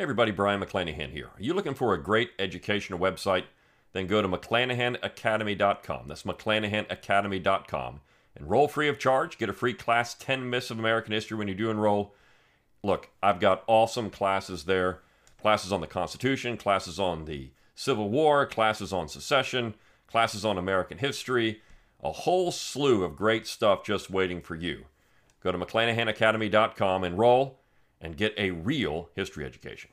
Hey everybody, Brion McClanahan here. Are you looking for a great educational website? Then go to McClanahanacademy.com. That's McClanahanacademy.com. Enroll free of charge. Get a free class 10 Myths of American History when you do enroll. Look, I've got awesome classes there. Classes on the Constitution, classes on the Civil War, classes on secession, classes on American history, a whole slew of great stuff just waiting for you. Go to McClanahanacademy.com, enroll, and get a real history education.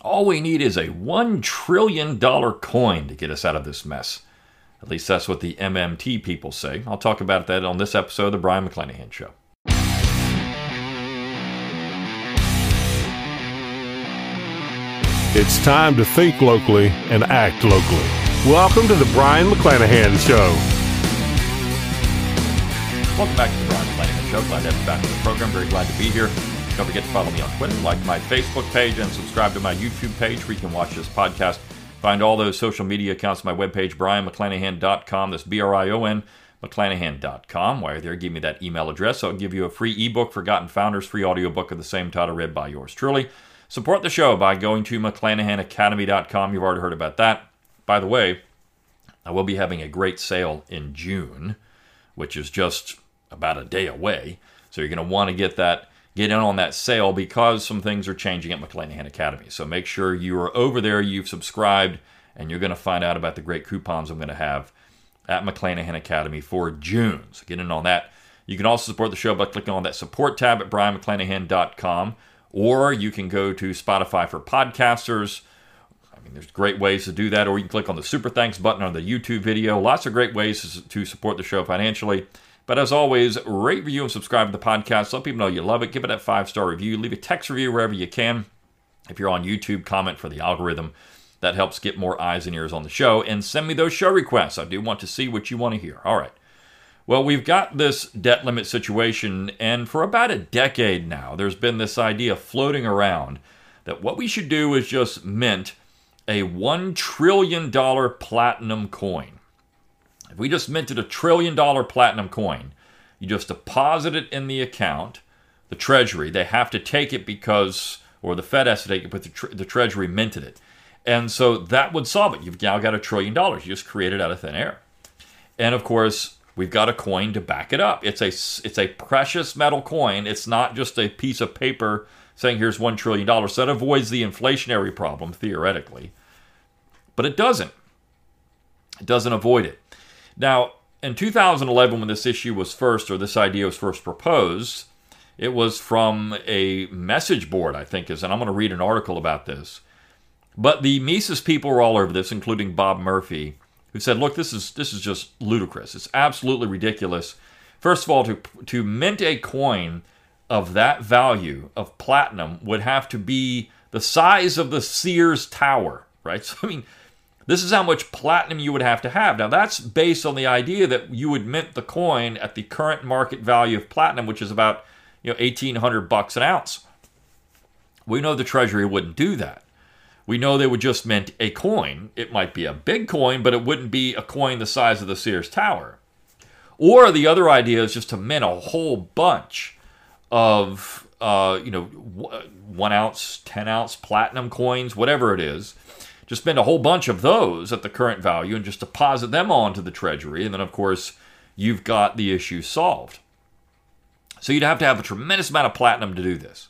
All we need is a $1 trillion coin to get us out of this mess. At least that's what the MMT people say. I'll talk about that on this episode of The Brion McClanahan Show. It's time to think locally and act locally. Welcome to the Brion McClanahan Show. Welcome back to the Brion McClanahan Show. Glad to have you back on the program. Very glad to be here. Don't forget to follow me on Twitter, like my Facebook page, and subscribe to my YouTube page where you can watch this podcast. Find all those social media accounts on my webpage, brionmcclanahan.com. That's B R I O N, McClanahan.com. While you're there, give me that email address. I'll give you a free ebook, Forgotten Founders, free audiobook of the same title, read by yours truly. Support the show by going to McClanahanacademy.com. You've already heard about that. By the way, I will be having a great sale in June, which is just about a day away. So you're going to want to get that get in on that sale because some things are changing at McClanahan Academy. So make sure you are over there, you've subscribed, and you're going to find out about the great coupons I'm going to have at McClanahan Academy for June. So get in on that. You can also support the show by clicking on that support tab at brionmcclanahan.com, or you can go to Spotify for podcasters. I mean, there's great ways to do that, or you can click on the super thanks button on the YouTube video. Lots of great ways to support the show financially. But as always, rate, review, and subscribe to the podcast. Let people know you love it. Give it a five star review. Leave a text review wherever you can. If you're on YouTube, comment for the algorithm. That helps get more eyes and ears on the show. And send me those show requests. I do want to see what you want to hear. All right. Well, we've got this debt limit situation, and for about a decade now, there's been this idea floating around that what we should do is just mint a $1 trillion platinum coin. If we just minted a trillion dollar platinum coin, you just deposit it in the account, the Treasury. They have to take it because, or the Fed has to take it, but the, tre- the Treasury minted it. And so that would solve it. You've now got a trillion dollars. You just created out of thin air. And of course, we've got a coin to back it up. It's a, it's a precious metal coin. It's not just a piece of paper saying here's $1 trillion. So that avoids the inflationary problem, theoretically. But it doesn't. It doesn't avoid it. Now, in 2011, when this issue was first, or this idea was first proposed, it was from a message board, I think is, and I'm going to read an article about this. But the Mises people were all over this, including Bob Murphy, who said, "Look, this is this is just ludicrous. It's absolutely ridiculous. First of all, to to mint a coin of that value of platinum would have to be the size of the Sears Tower, right? So I mean, this is how much platinum you would have to have. Now, that's based on the idea that you would mint the coin at the current market value of platinum, which is about you know 1800 bucks an ounce. We know the Treasury wouldn't do that. We know they would just mint a coin. It might be a big coin, but it wouldn't be a coin the size of the Sears Tower. Or the other idea is just to mint a whole bunch of, uh, you know, one ounce, 10 ounce platinum coins, whatever it is just spend a whole bunch of those at the current value and just deposit them onto the treasury. And then, of course, you've got the issue solved. So you'd have to have a tremendous amount of platinum to do this.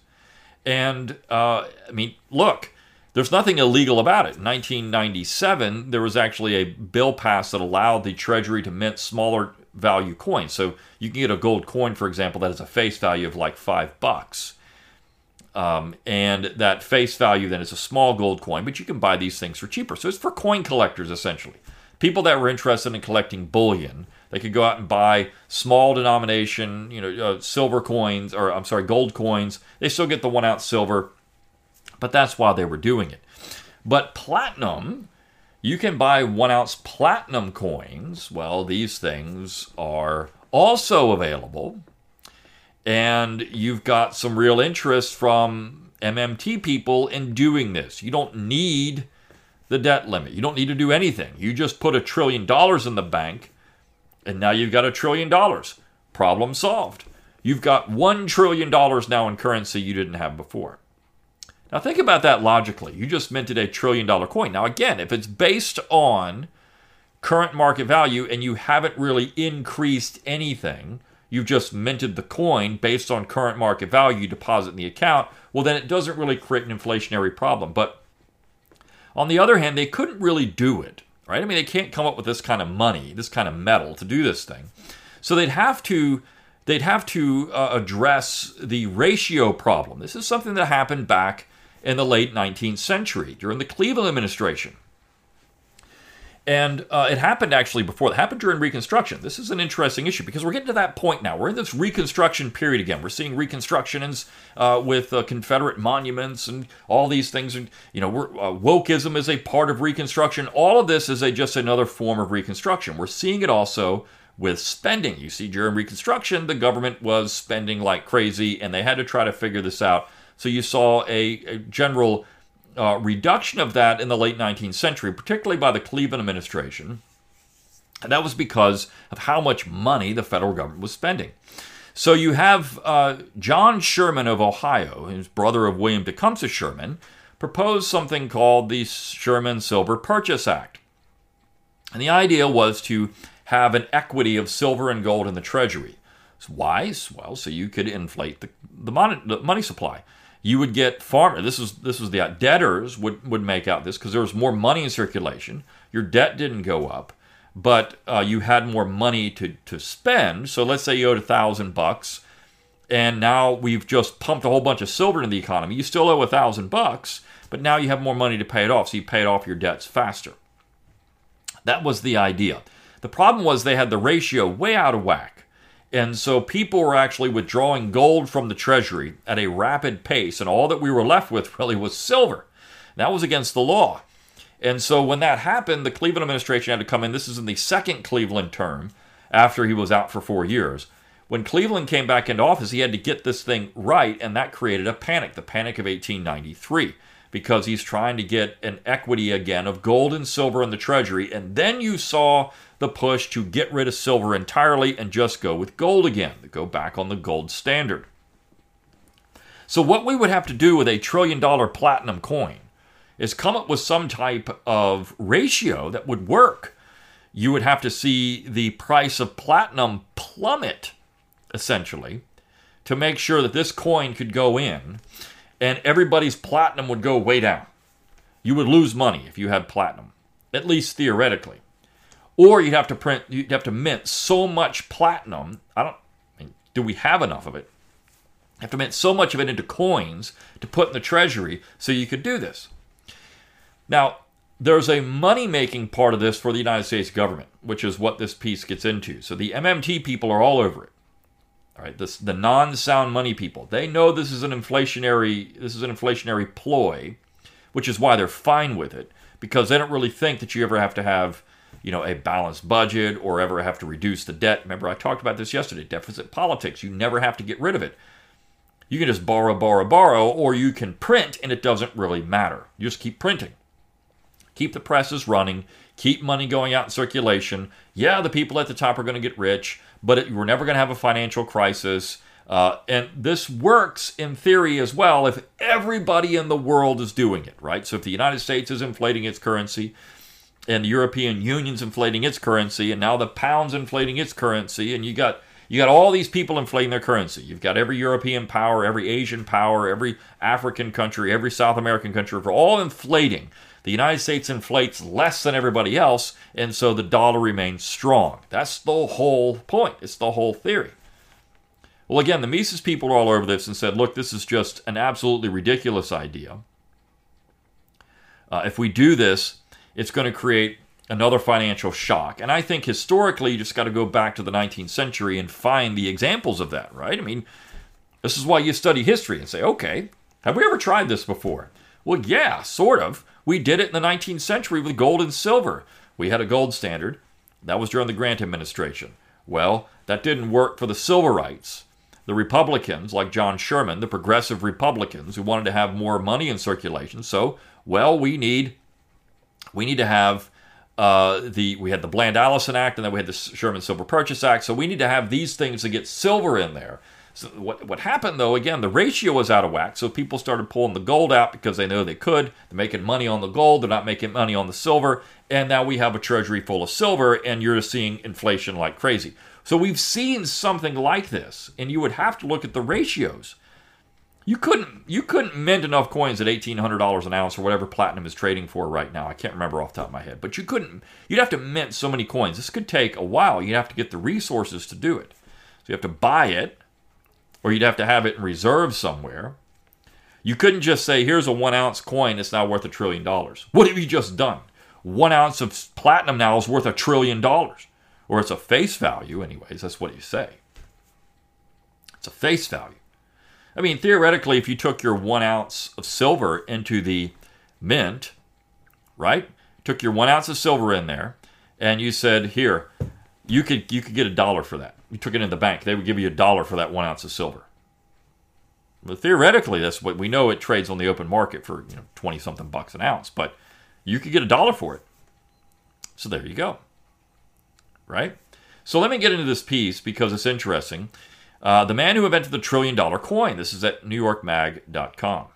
And, uh, I mean, look, there's nothing illegal about it. In 1997, there was actually a bill passed that allowed the Treasury to mint smaller value coins. So you can get a gold coin, for example, that has a face value of like five bucks. Um, and that face value then is a small gold coin, but you can buy these things for cheaper. So it's for coin collectors essentially. People that were interested in collecting bullion, they could go out and buy small denomination, you know, uh, silver coins, or I'm sorry, gold coins. They still get the one ounce silver, but that's why they were doing it. But platinum, you can buy one ounce platinum coins. Well, these things are also available and you've got some real interest from MMT people in doing this. You don't need the debt limit. You don't need to do anything. You just put a trillion dollars in the bank, and now you've got a trillion dollars. Problem solved. You've got $1 trillion now in currency you didn't have before. Now, think about that logically. You just minted a trillion dollar coin. Now, again, if it's based on current market value and you haven't really increased anything, you've just minted the coin based on current market value, you deposit in the account, well, then it doesn't really create an inflationary problem. But on the other hand, they couldn't really do it, right? I mean, they can't come up with this kind of money, this kind of metal to do this thing. So they'd have to they'd have to uh, address the ratio problem. This is something that happened back in the late 19th century during the Cleveland administration. And uh, it happened actually before. It happened during Reconstruction. This is an interesting issue because we're getting to that point now. We're in this Reconstruction period again. We're seeing reconstructions uh, with uh, Confederate monuments and all these things. And you know, uh, wokeism is a part of Reconstruction. All of this is a just another form of Reconstruction. We're seeing it also with spending. You see, during Reconstruction, the government was spending like crazy, and they had to try to figure this out. So you saw a, a general uh, reduction of that in the late 19th century, particularly by the Cleveland administration. And that was because of how much money the federal government was spending. So you have uh, John Sherman of Ohio, his brother of William Tecumseh Sherman, proposed something called the Sherman Silver Purchase Act. And the idea was to have an equity of silver and gold in the treasury. Why? Well, so you could inflate the, the, the money supply you would get farmer. This was this was the debtors would would make out this because there was more money in circulation. Your debt didn't go up, but uh, you had more money to to spend. So let's say you owed a thousand bucks, and now we've just pumped a whole bunch of silver into the economy. You still owe a thousand bucks, but now you have more money to pay it off, so you paid off your debts faster. That was the idea. The problem was they had the ratio way out of whack. And so people were actually withdrawing gold from the treasury at a rapid pace, and all that we were left with really was silver. That was against the law. And so when that happened, the Cleveland administration had to come in. This is in the second Cleveland term after he was out for four years. When Cleveland came back into office, he had to get this thing right, and that created a panic, the Panic of 1893, because he's trying to get an equity again of gold and silver in the treasury. And then you saw the push to get rid of silver entirely and just go with gold again, to go back on the gold standard. So, what we would have to do with a trillion dollar platinum coin is come up with some type of ratio that would work. You would have to see the price of platinum plummet, essentially, to make sure that this coin could go in and everybody's platinum would go way down. You would lose money if you had platinum, at least theoretically or you'd have to print you'd have to mint so much platinum. I don't I mean, do we have enough of it? You have to mint so much of it into coins to put in the treasury so you could do this. Now there's a money making part of this for the united states government which is what this piece gets into. So the mmt people are all over it all right? This the non-sound money people they know this is an inflationary this is an inflationary ploy which is why they're fine with it because they don't really think that you ever have to have you know, a balanced budget or ever have to reduce the debt. Remember, I talked about this yesterday deficit politics. You never have to get rid of it. You can just borrow, borrow, borrow, or you can print and it doesn't really matter. You just keep printing. Keep the presses running, keep money going out in circulation. Yeah, the people at the top are going to get rich, but it, we're never going to have a financial crisis. Uh, and this works in theory as well if everybody in the world is doing it, right? So if the United States is inflating its currency, and the European Union's inflating its currency, and now the pound's inflating its currency, and you got you got all these people inflating their currency. You've got every European power, every Asian power, every African country, every South American country, for all inflating. The United States inflates less than everybody else, and so the dollar remains strong. That's the whole point. It's the whole theory. Well, again, the Mises people are all over this and said, look, this is just an absolutely ridiculous idea. Uh, if we do this, it's going to create another financial shock. And I think historically, you just got to go back to the 19th century and find the examples of that, right? I mean, this is why you study history and say, okay, have we ever tried this before? Well, yeah, sort of. We did it in the 19th century with gold and silver. We had a gold standard. That was during the Grant administration. Well, that didn't work for the civil rights. The Republicans, like John Sherman, the progressive Republicans who wanted to have more money in circulation, so, well, we need we need to have uh, the we had the Bland Allison Act, and then we had the Sherman Silver Purchase Act. So we need to have these things to get silver in there, So what, what happened though, again, the ratio was out of whack. So people started pulling the gold out because they know they could. They're making money on the gold. They're not making money on the silver. And now we have a treasury full of silver and you're seeing inflation like crazy. So we've seen something like this. And you would have to look at the ratios. You couldn't you couldn't mint enough coins at eighteen hundred dollars an ounce or whatever platinum is trading for right now. I can't remember off the top of my head, but you couldn't. You'd have to mint so many coins. This could take a while. You'd have to get the resources to do it. So you have to buy it, or you'd have to have it in reserve somewhere. You couldn't just say, "Here's a one ounce coin. It's now worth a trillion dollars." What have you just done? One ounce of platinum now is worth a trillion dollars, or it's a face value, anyways. That's what you say. It's a face value. I mean, theoretically, if you took your one ounce of silver into the mint, right? Took your one ounce of silver in there, and you said, "Here, you could you could get a dollar for that." You took it in the bank; they would give you a dollar for that one ounce of silver. But theoretically, that's what we know. It trades on the open market for you know twenty something bucks an ounce, but you could get a dollar for it. So there you go. Right. So let me get into this piece because it's interesting. Uh, the man who invented the trillion dollar coin. This is at NewYorkMag.com.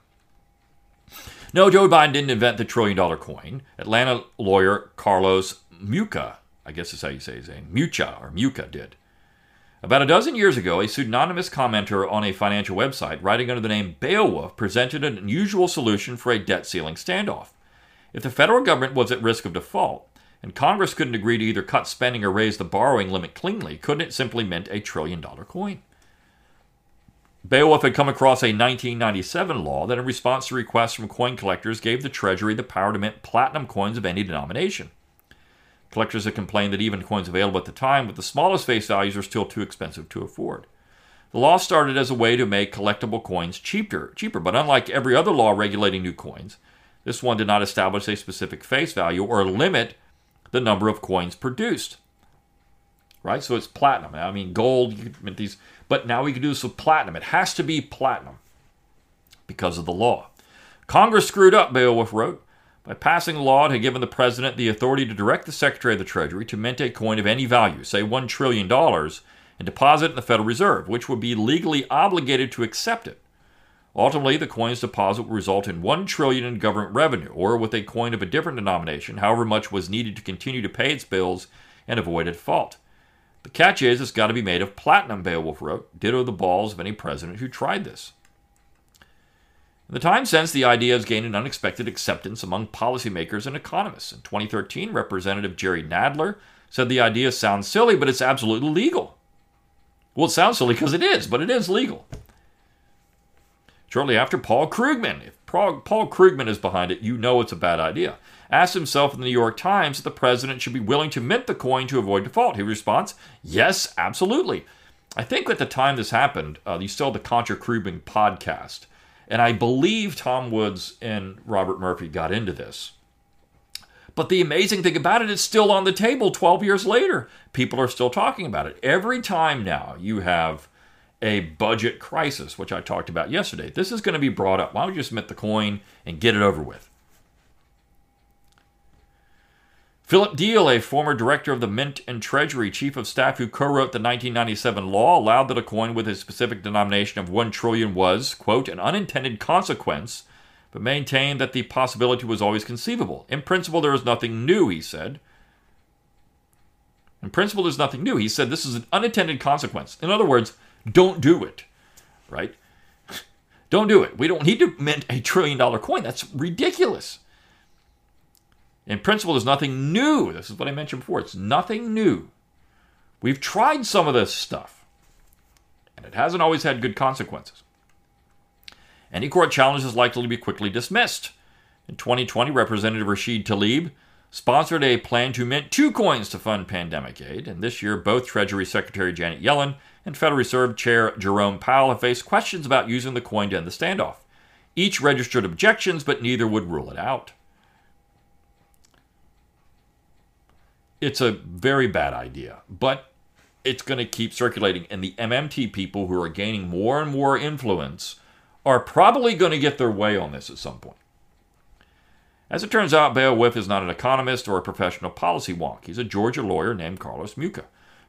No, Joe Biden didn't invent the trillion dollar coin. Atlanta lawyer Carlos Mucha, I guess is how you say his name, Mucha or Mucha did. About a dozen years ago, a pseudonymous commenter on a financial website writing under the name Beowulf presented an unusual solution for a debt ceiling standoff. If the federal government was at risk of default, and Congress couldn't agree to either cut spending or raise the borrowing limit cleanly, couldn't it simply mint a trillion dollar coin? Beowulf had come across a 1997 law that, in response to requests from coin collectors, gave the Treasury the power to mint platinum coins of any denomination. Collectors had complained that even coins available at the time with the smallest face values were still too expensive to afford. The law started as a way to make collectible coins cheaper, cheaper, but unlike every other law regulating new coins, this one did not establish a specific face value or limit the number of coins produced. Right? So it's platinum. I mean, gold, you mint these but now we can do this with platinum. It has to be platinum because of the law. Congress screwed up, Beowulf wrote. By passing a law, it had given the president the authority to direct the Secretary of the Treasury to mint a coin of any value, say $1 trillion, and deposit it in the Federal Reserve, which would be legally obligated to accept it. Ultimately, the coin's deposit would result in 1 trillion in government revenue, or with a coin of a different denomination, however much was needed to continue to pay its bills and avoid a default. The catch is it's got to be made of platinum, Beowulf wrote, ditto the balls of any president who tried this. In the time since, the idea has gained an unexpected acceptance among policymakers and economists. In 2013, Representative Jerry Nadler said the idea sounds silly, but it's absolutely legal. Well, it sounds silly because it is, but it is legal. Shortly after, Paul Krugman. If Paul Krugman is behind it, you know it's a bad idea asked himself in the New York Times that the president should be willing to mint the coin to avoid default. He responds, Yes, absolutely. I think at the time this happened, uh, you still had the Contra Krugman podcast. And I believe Tom Woods and Robert Murphy got into this. But the amazing thing about it, it's still on the table 12 years later. People are still talking about it. Every time now you have a budget crisis, which I talked about yesterday, this is going to be brought up. Why don't you just mint the coin and get it over with? Philip Diehl, a former director of the Mint and Treasury, chief of staff who co-wrote the 1997 law, allowed that a coin with a specific denomination of 1 trillion was, quote, an unintended consequence, but maintained that the possibility was always conceivable. In principle, there is nothing new, he said. In principle, there's nothing new. He said this is an unintended consequence. In other words, don't do it, right? don't do it. We don't need to mint a trillion dollar coin. That's ridiculous. In principle, there's nothing new. This is what I mentioned before. It's nothing new. We've tried some of this stuff, and it hasn't always had good consequences. Any court challenge is likely to be quickly dismissed. In 2020, Representative Rashid Tlaib sponsored a plan to mint two coins to fund pandemic aid, and this year both Treasury Secretary Janet Yellen and Federal Reserve Chair Jerome Powell have faced questions about using the coin to end the standoff. Each registered objections, but neither would rule it out. it's a very bad idea, but it's going to keep circulating. And the MMT people who are gaining more and more influence are probably going to get their way on this at some point. As it turns out, Beowulf is not an economist or a professional policy wonk. He's a Georgia lawyer named Carlos Mucha.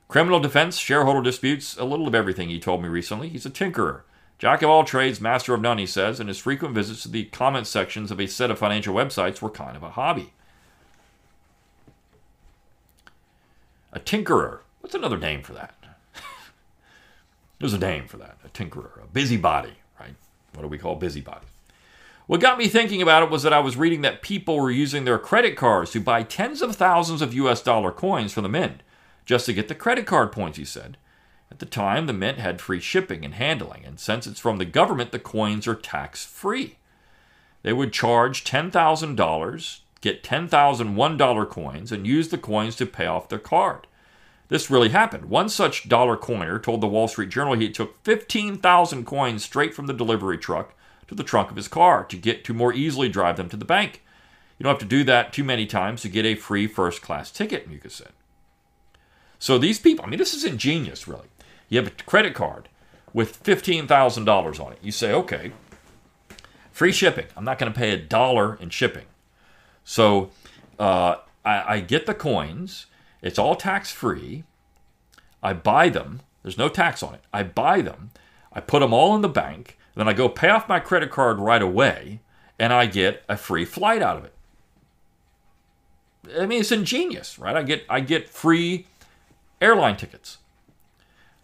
Criminal defense, shareholder disputes, a little of everything, he told me recently. He's a tinkerer. Jack of all trades, master of none, he says, and his frequent visits to the comment sections of a set of financial websites were kind of a hobby. A tinkerer. What's another name for that? There's a name for that. A tinkerer, a busybody, right? What do we call busybody? What got me thinking about it was that I was reading that people were using their credit cards to buy tens of thousands of US dollar coins from the mint just to get the credit card points, he said. At the time, the mint had free shipping and handling, and since it's from the government, the coins are tax free. They would charge $10,000, get $10,000 $1 coins, and use the coins to pay off their card. This really happened. One such dollar coiner told the Wall Street Journal he took 15,000 coins straight from the delivery truck to the trunk of his car to get to more easily drive them to the bank. You don't have to do that too many times to get a free first class ticket, Mucha said. So these people, I mean, this is ingenious, really. You have a credit card with $15,000 on it. You say, okay, free shipping. I'm not going to pay a dollar in shipping. So uh, I, I get the coins. It's all tax free. I buy them. There's no tax on it. I buy them. I put them all in the bank. Then I go pay off my credit card right away, and I get a free flight out of it. I mean, it's ingenious, right? I get I get free airline tickets.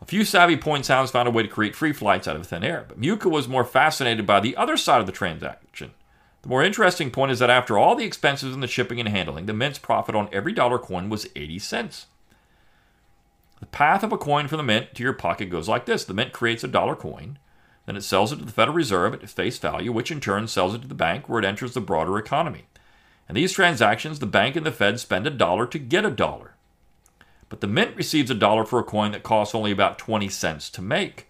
A few savvy point sounds found a way to create free flights out of thin air, but Mucha was more fascinated by the other side of the transaction. The more interesting point is that after all the expenses in the shipping and handling, the mint's profit on every dollar coin was 80 cents. The path of a coin from the mint to your pocket goes like this the mint creates a dollar coin, then it sells it to the Federal Reserve at face value, which in turn sells it to the bank where it enters the broader economy. In these transactions, the bank and the Fed spend a dollar to get a dollar. But the mint receives a dollar for a coin that costs only about 20 cents to make.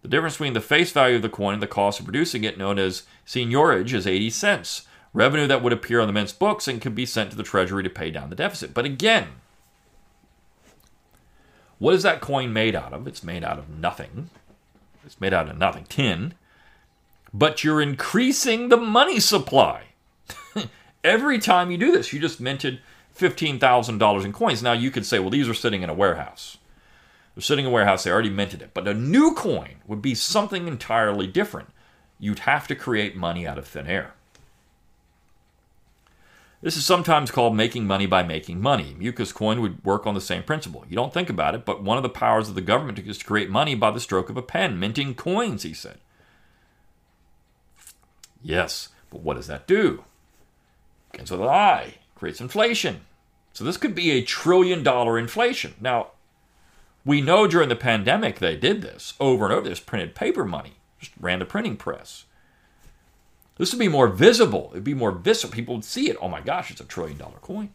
The difference between the face value of the coin and the cost of producing it, known as seigniorage, is 80 cents, revenue that would appear on the mint's books and could be sent to the Treasury to pay down the deficit. But again, what is that coin made out of? It's made out of nothing. It's made out of nothing, tin. But you're increasing the money supply. Every time you do this, you just minted $15,000 in coins. Now you could say, well, these are sitting in a warehouse. They're sitting in a warehouse, they already minted it. But a new coin would be something entirely different. You'd have to create money out of thin air. This is sometimes called making money by making money. Mucha's coin would work on the same principle. You don't think about it, but one of the powers of the government is to create money by the stroke of a pen, minting coins, he said. Yes, but what does that do? With an I creates inflation. So this could be a trillion dollar inflation. Now, we know during the pandemic they did this over and over. There's printed paper money, just ran the printing press. This would be more visible. It'd be more visible. People would see it. Oh my gosh, it's a trillion dollar coin.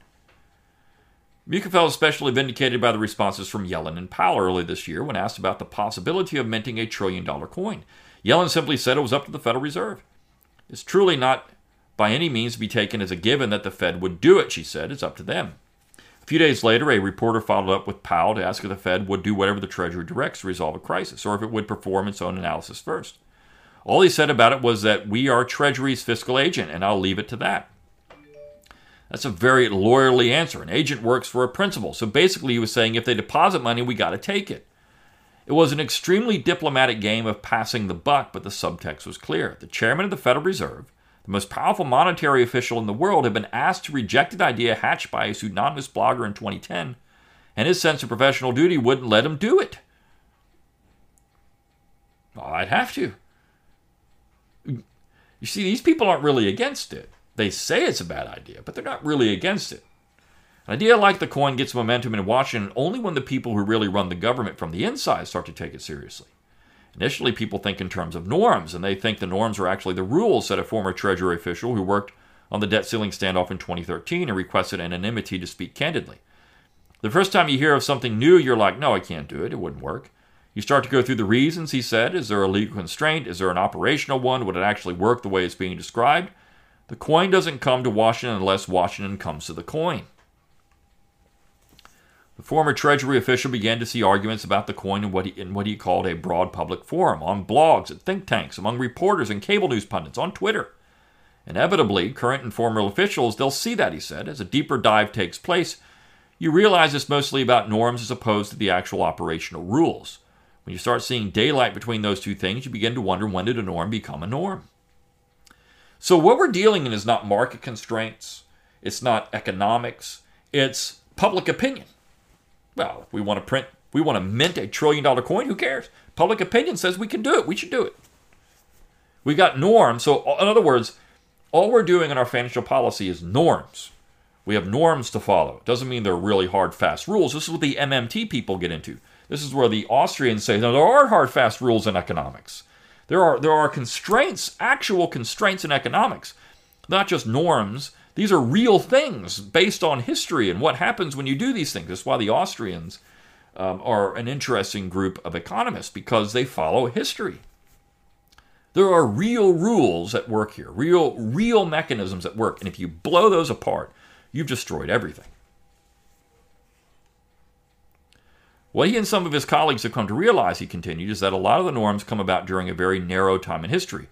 Mucha felt especially vindicated by the responses from Yellen and Powell early this year when asked about the possibility of minting a trillion dollar coin. Yellen simply said it was up to the Federal Reserve. It's truly not by any means to be taken as a given that the Fed would do it, she said. It's up to them. A few days later, a reporter followed up with Powell to ask if the Fed would do whatever the Treasury directs to resolve a crisis, or if it would perform its own analysis first. All he said about it was that we are Treasury's fiscal agent, and I'll leave it to that. That's a very lawyerly answer. An agent works for a principal. So basically, he was saying if they deposit money, we got to take it. It was an extremely diplomatic game of passing the buck, but the subtext was clear. The chairman of the Federal Reserve the most powerful monetary official in the world, had been asked to reject an idea hatched by a pseudonymous blogger in 2010, and his sense of professional duty wouldn't let him do it. Well, I'd have to. You see, these people aren't really against it. They say it's a bad idea, but they're not really against it. An idea like the coin gets momentum in Washington only when the people who really run the government from the inside start to take it seriously. Initially, people think in terms of norms, and they think the norms are actually the rules, said a former Treasury official who worked on the debt ceiling standoff in 2013 and requested anonymity to speak candidly. The first time you hear of something new, you're like, no, I can't do it. It wouldn't work. You start to go through the reasons, he said. Is there a legal constraint? Is there an operational one? Would it actually work the way it's being described? The coin doesn't come to Washington unless Washington comes to the coin. The former Treasury official began to see arguments about the coin in what, he, in what he called a broad public forum, on blogs, at think tanks, among reporters and cable news pundits, on Twitter. Inevitably, current and former officials, they'll see that, he said. As a deeper dive takes place, You realize it's mostly about norms as opposed to the actual operational rules. When you start seeing daylight between those two things, you begin to wonder when did a norm become a norm? So, what we're dealing in is not market constraints, it's not economics, it's public opinion. Well, if we want to print, we want to mint a trillion dollar coin, who cares? Public opinion says we can do it, we should do it. We got norms. So, in other words, all we're doing in our financial policy is norms. We have norms to follow. It doesn't mean they're really hard, fast rules. This is what the MMT people get into. This is where the Austrians say, no, there are hard, fast rules in economics. There are, there are constraints, actual constraints in economics, not just norms. These are real things based on history and what happens when you do these things. That's why the Austrians um, are an interesting group of economists because they follow history. There are real rules at work here, real, real mechanisms at work. And if you blow those apart, you've destroyed everything. What he and some of his colleagues have come to realize, he continued, is that a lot of the norms come about during a very narrow time in history.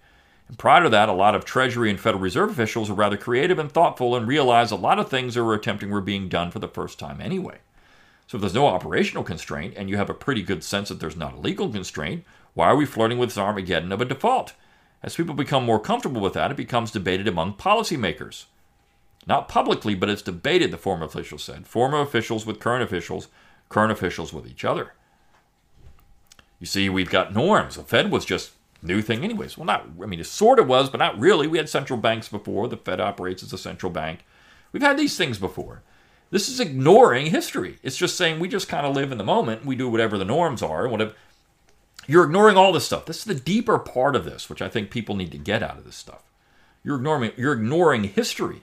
And prior to that, a lot of Treasury and Federal Reserve officials were rather creative and thoughtful and realized a lot of things they were attempting were being done for the first time anyway. So if there's no operational constraint and you have a pretty good sense that there's not a legal constraint, why are we flirting with this Armageddon of a default? As people become more comfortable with that, it becomes debated among policymakers. Not publicly, but it's debated, the former official said. Former officials with current officials current officials with each other. You see, we've got norms. The Fed was just new thing anyways. Well, not I mean it sort of was, but not really. We had central banks before. The Fed operates as a central bank. We've had these things before. This is ignoring history. It's just saying we just kind of live in the moment. We do whatever the norms are. Whatever. You're ignoring all this stuff. This is the deeper part of this, which I think people need to get out of this stuff. You're ignoring you're ignoring history.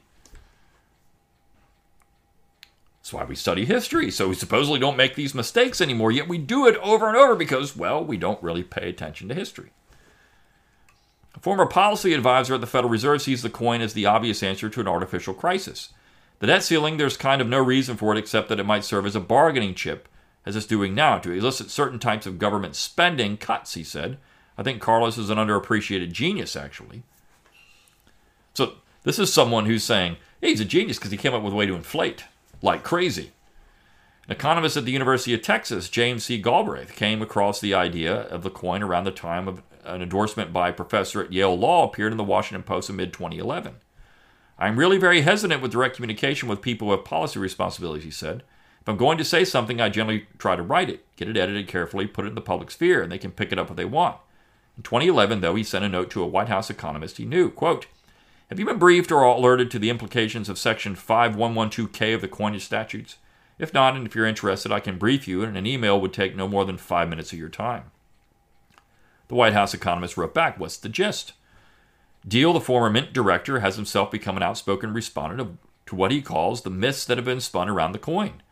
That's why we study history, so we supposedly don't make these mistakes anymore, yet we do it over and over because, well, we don't really pay attention to history. A former policy advisor at the Federal Reserve sees the coin as the obvious answer to an artificial crisis. The debt ceiling, there's kind of no reason for it except that it might serve as a bargaining chip, as it's doing now, to elicit certain types of government spending cuts, he said. I think Carlos is an underappreciated genius, actually. So, this is someone who's saying, hey, he's a genius because he came up with a way to inflate like crazy. An economist at the University of Texas, James C. Galbraith, came across the idea of the coin around the time of an endorsement by a professor at Yale Law appeared in the Washington Post in mid 2011. I'm really very hesitant with direct communication with people who have policy responsibilities, he said. If I'm going to say something, I generally try to write it, get it edited carefully, put it in the public sphere, and they can pick it up if they want. In 2011, though, he sent a note to a White House economist he knew. Quote, have you been briefed or alerted to the implications of Section 5112K of the coinage statutes? If not, and if you're interested, I can brief you, and an email would take no more than five minutes of your time. The White House economist wrote back, What's the gist? Diehl, the former Mint director, has himself become an outspoken respondent to what he calls the myths that have been spun around the coin.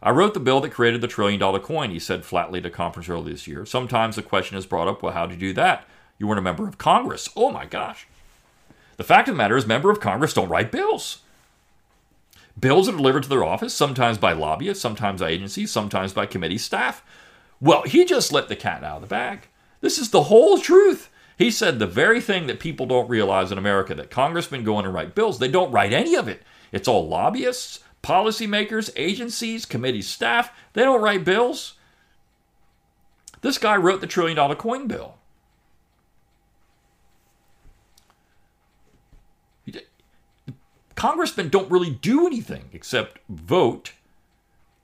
I wrote the bill that created the trillion dollar coin, he said flatly at a conference earlier this year. Sometimes the question is brought up, well, how did you do that? You weren't a member of Congress. Oh my gosh. The fact of the matter is, members of Congress don't write bills. Bills are delivered to their office, sometimes by lobbyists, sometimes by agencies, sometimes by committee staff. Well, he just let the cat out of the bag. This is the whole truth. He said the very thing that people don't realize in America that congressmen go in and write bills, they don't write any of it. It's all lobbyists, policymakers, agencies, committee staff. They don't write bills. This guy wrote the trillion dollar coin bill. Congressmen don't really do anything except vote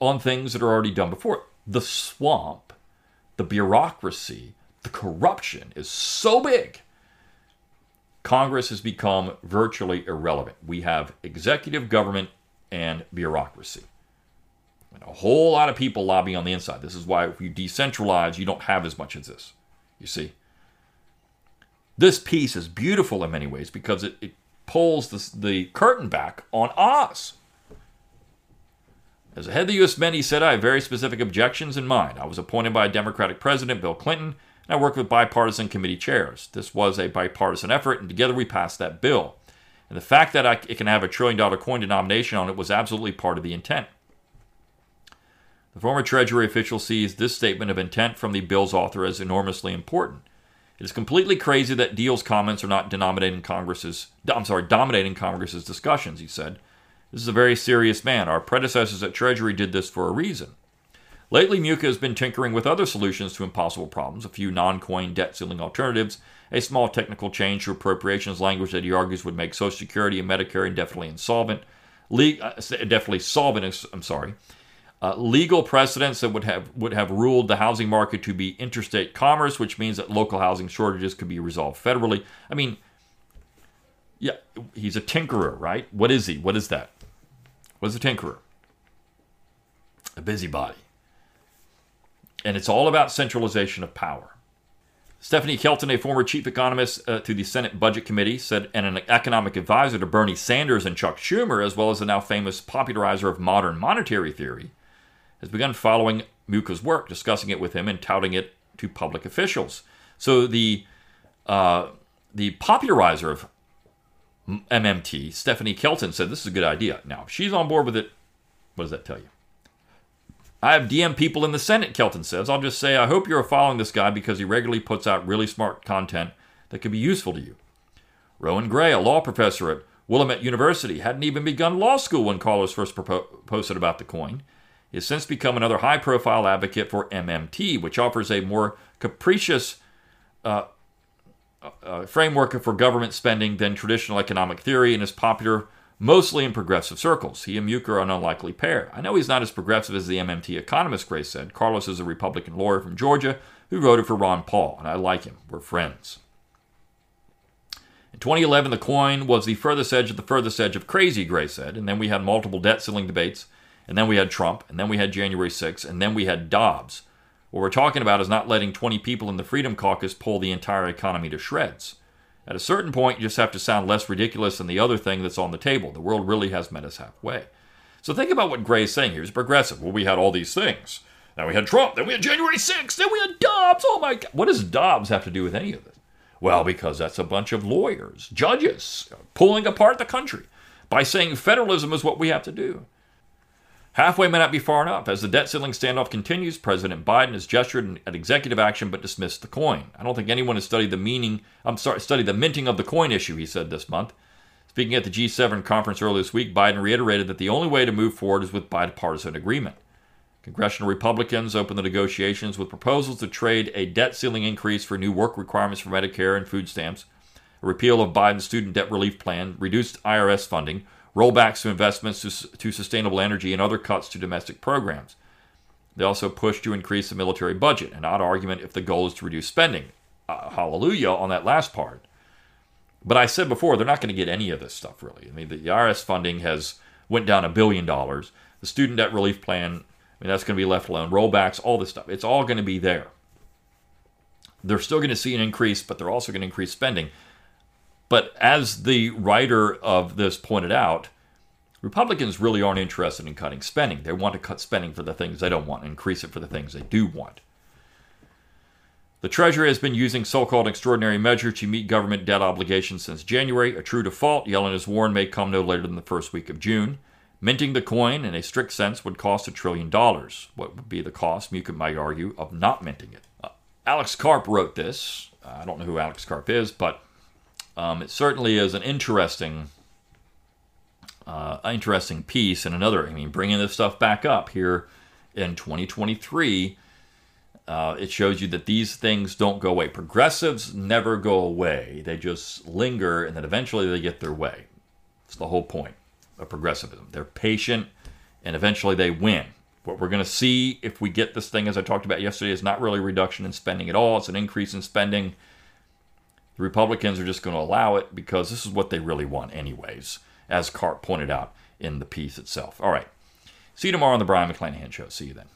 on things that are already done before. The swamp, the bureaucracy, the corruption is so big. Congress has become virtually irrelevant. We have executive government and bureaucracy. And a whole lot of people lobby on the inside. This is why if you decentralize, you don't have as much as this. You see? This piece is beautiful in many ways because it, it pulls the, the curtain back on us. As the head of the U.S. Mint, he said, I have very specific objections in mind. I was appointed by a Democratic president, Bill Clinton, and I worked with bipartisan committee chairs. This was a bipartisan effort, and together we passed that bill. And the fact that I, it can have a trillion dollar coin denomination on it was absolutely part of the intent. The former Treasury official sees this statement of intent from the bill's author as enormously important. It is completely crazy that Diehl's comments are not dominating Congress's I'm sorry, dominating Congress's discussions, he said. This is a very serious man. Our predecessors at Treasury did this for a reason. Lately, Mucha has been tinkering with other solutions to impossible problems, a few non coin debt ceiling alternatives, a small technical change to appropriations language that he argues would make Social Security and Medicare indefinitely insolvent, le- uh, definitely solvent, I'm sorry, uh, legal precedents that would have would have ruled the housing market to be interstate commerce, which means that local housing shortages could be resolved federally. I mean, yeah, he's a tinkerer, right? What is he? What is that? What is a tinkerer? A busybody. And it's all about centralization of power. Stephanie Kelton, a former chief economist uh, to the Senate Budget Committee, said, and an economic advisor to Bernie Sanders and Chuck Schumer, as well as the now famous popularizer of modern monetary theory, has begun following Mucha's work, discussing it with him, and touting it to public officials. So the uh, the popularizer of MMT, Stephanie Kelton, said this is a good idea. Now, if she's on board with it, what does that tell you? I have DM people in the Senate, Kelton says. I'll just say I hope you're following this guy because he regularly puts out really smart content that could be useful to you. Rohan Grey, a law professor at Willamette University, hadn't even begun law school when Carlos first posted about the coin. Has since become another high profile advocate for MMT, which offers a more capricious uh, uh, framework for government spending than traditional economic theory and is popular mostly in progressive circles. He and Mucha are an unlikely pair. I know he's not as progressive as the MMT economist, Grace said. Carlos is a Republican lawyer from Georgia who voted for Ron Paul, and I like him. We're friends. In 2011, the coin was the furthest edge of the furthest edge of crazy, Grey said, and then we had multiple debt ceiling debates, and then we had Trump, and then we had January 6th, and then we had Dobbs. What we're talking about is not letting 20 people in the Freedom Caucus pull the entire economy to shreds. At a certain point, you just have to sound less ridiculous than the other thing that's on the table. The world really has met us halfway. So think about what Grey is saying here. He's progressive. Well, we had all these things. Now we had Trump. Then we had January 6th. Then we had Dobbs. Oh my God. What does Dobbs have to do with any of this? Well, because that's a bunch of lawyers, judges, uh, pulling apart the country by saying federalism is what we have to do. Halfway may not be far enough. As the debt ceiling standoff continues, President Biden has gestured at executive action but dismissed the coin. I don't think anyone has studied the meaning, I'm sorry, studied the minting of the coin issue, he said this month. Speaking at the G7 conference earlier this week, Biden reiterated that the only way to move forward is with bipartisan agreement. Congressional Republicans opened the negotiations with proposals to trade a debt ceiling increase for new work requirements for Medicare and food stamps, a repeal of Biden's student debt relief plan, reduced IRS funding, rollbacks to investments to, to sustainable energy, and other cuts to domestic programs. They also push to increase the military budget, an odd argument if the goal is to reduce spending. Uh, hallelujah on that last part. But I said before, they're not going to get any of this stuff really. I mean, the IRS funding has went down a billion dollars. The student debt relief plan, I mean, that's going to be left alone. Rollbacks, all this stuff, it's all going to be there. They're still going to see an increase, but they're also going to increase spending. But as the writer of this pointed out, Republicans really aren't interested in cutting spending. They want to cut spending for the things they don't want and increase it for the things they do want. The Treasury has been using so called extraordinary measures to meet government debt obligations since January. A true default, Yellen has warned, may come no later than the first week of June. Minting the coin, in a strict sense, would cost a trillion dollars. What would be the cost, you might argue, of not minting it? Uh, Alex Karp wrote this. I don't know who Alex Karp is, but um, it certainly is an interesting, uh, interesting piece. And another, I mean, bringing this stuff back up here in 2023, uh, it shows you that these things don't go away. Progressives never go away; they just linger, and then eventually they get their way. It's the whole point of progressivism. They're patient, and eventually they win. What we're going to see if we get this thing, as I talked about yesterday, is not really reduction in spending at all. It's an increase in spending the Republicans are just going to allow it because this is what they really want, anyways, as Karp pointed out in the piece itself. All right. See you tomorrow on the Brion McClanahan Show. See you then.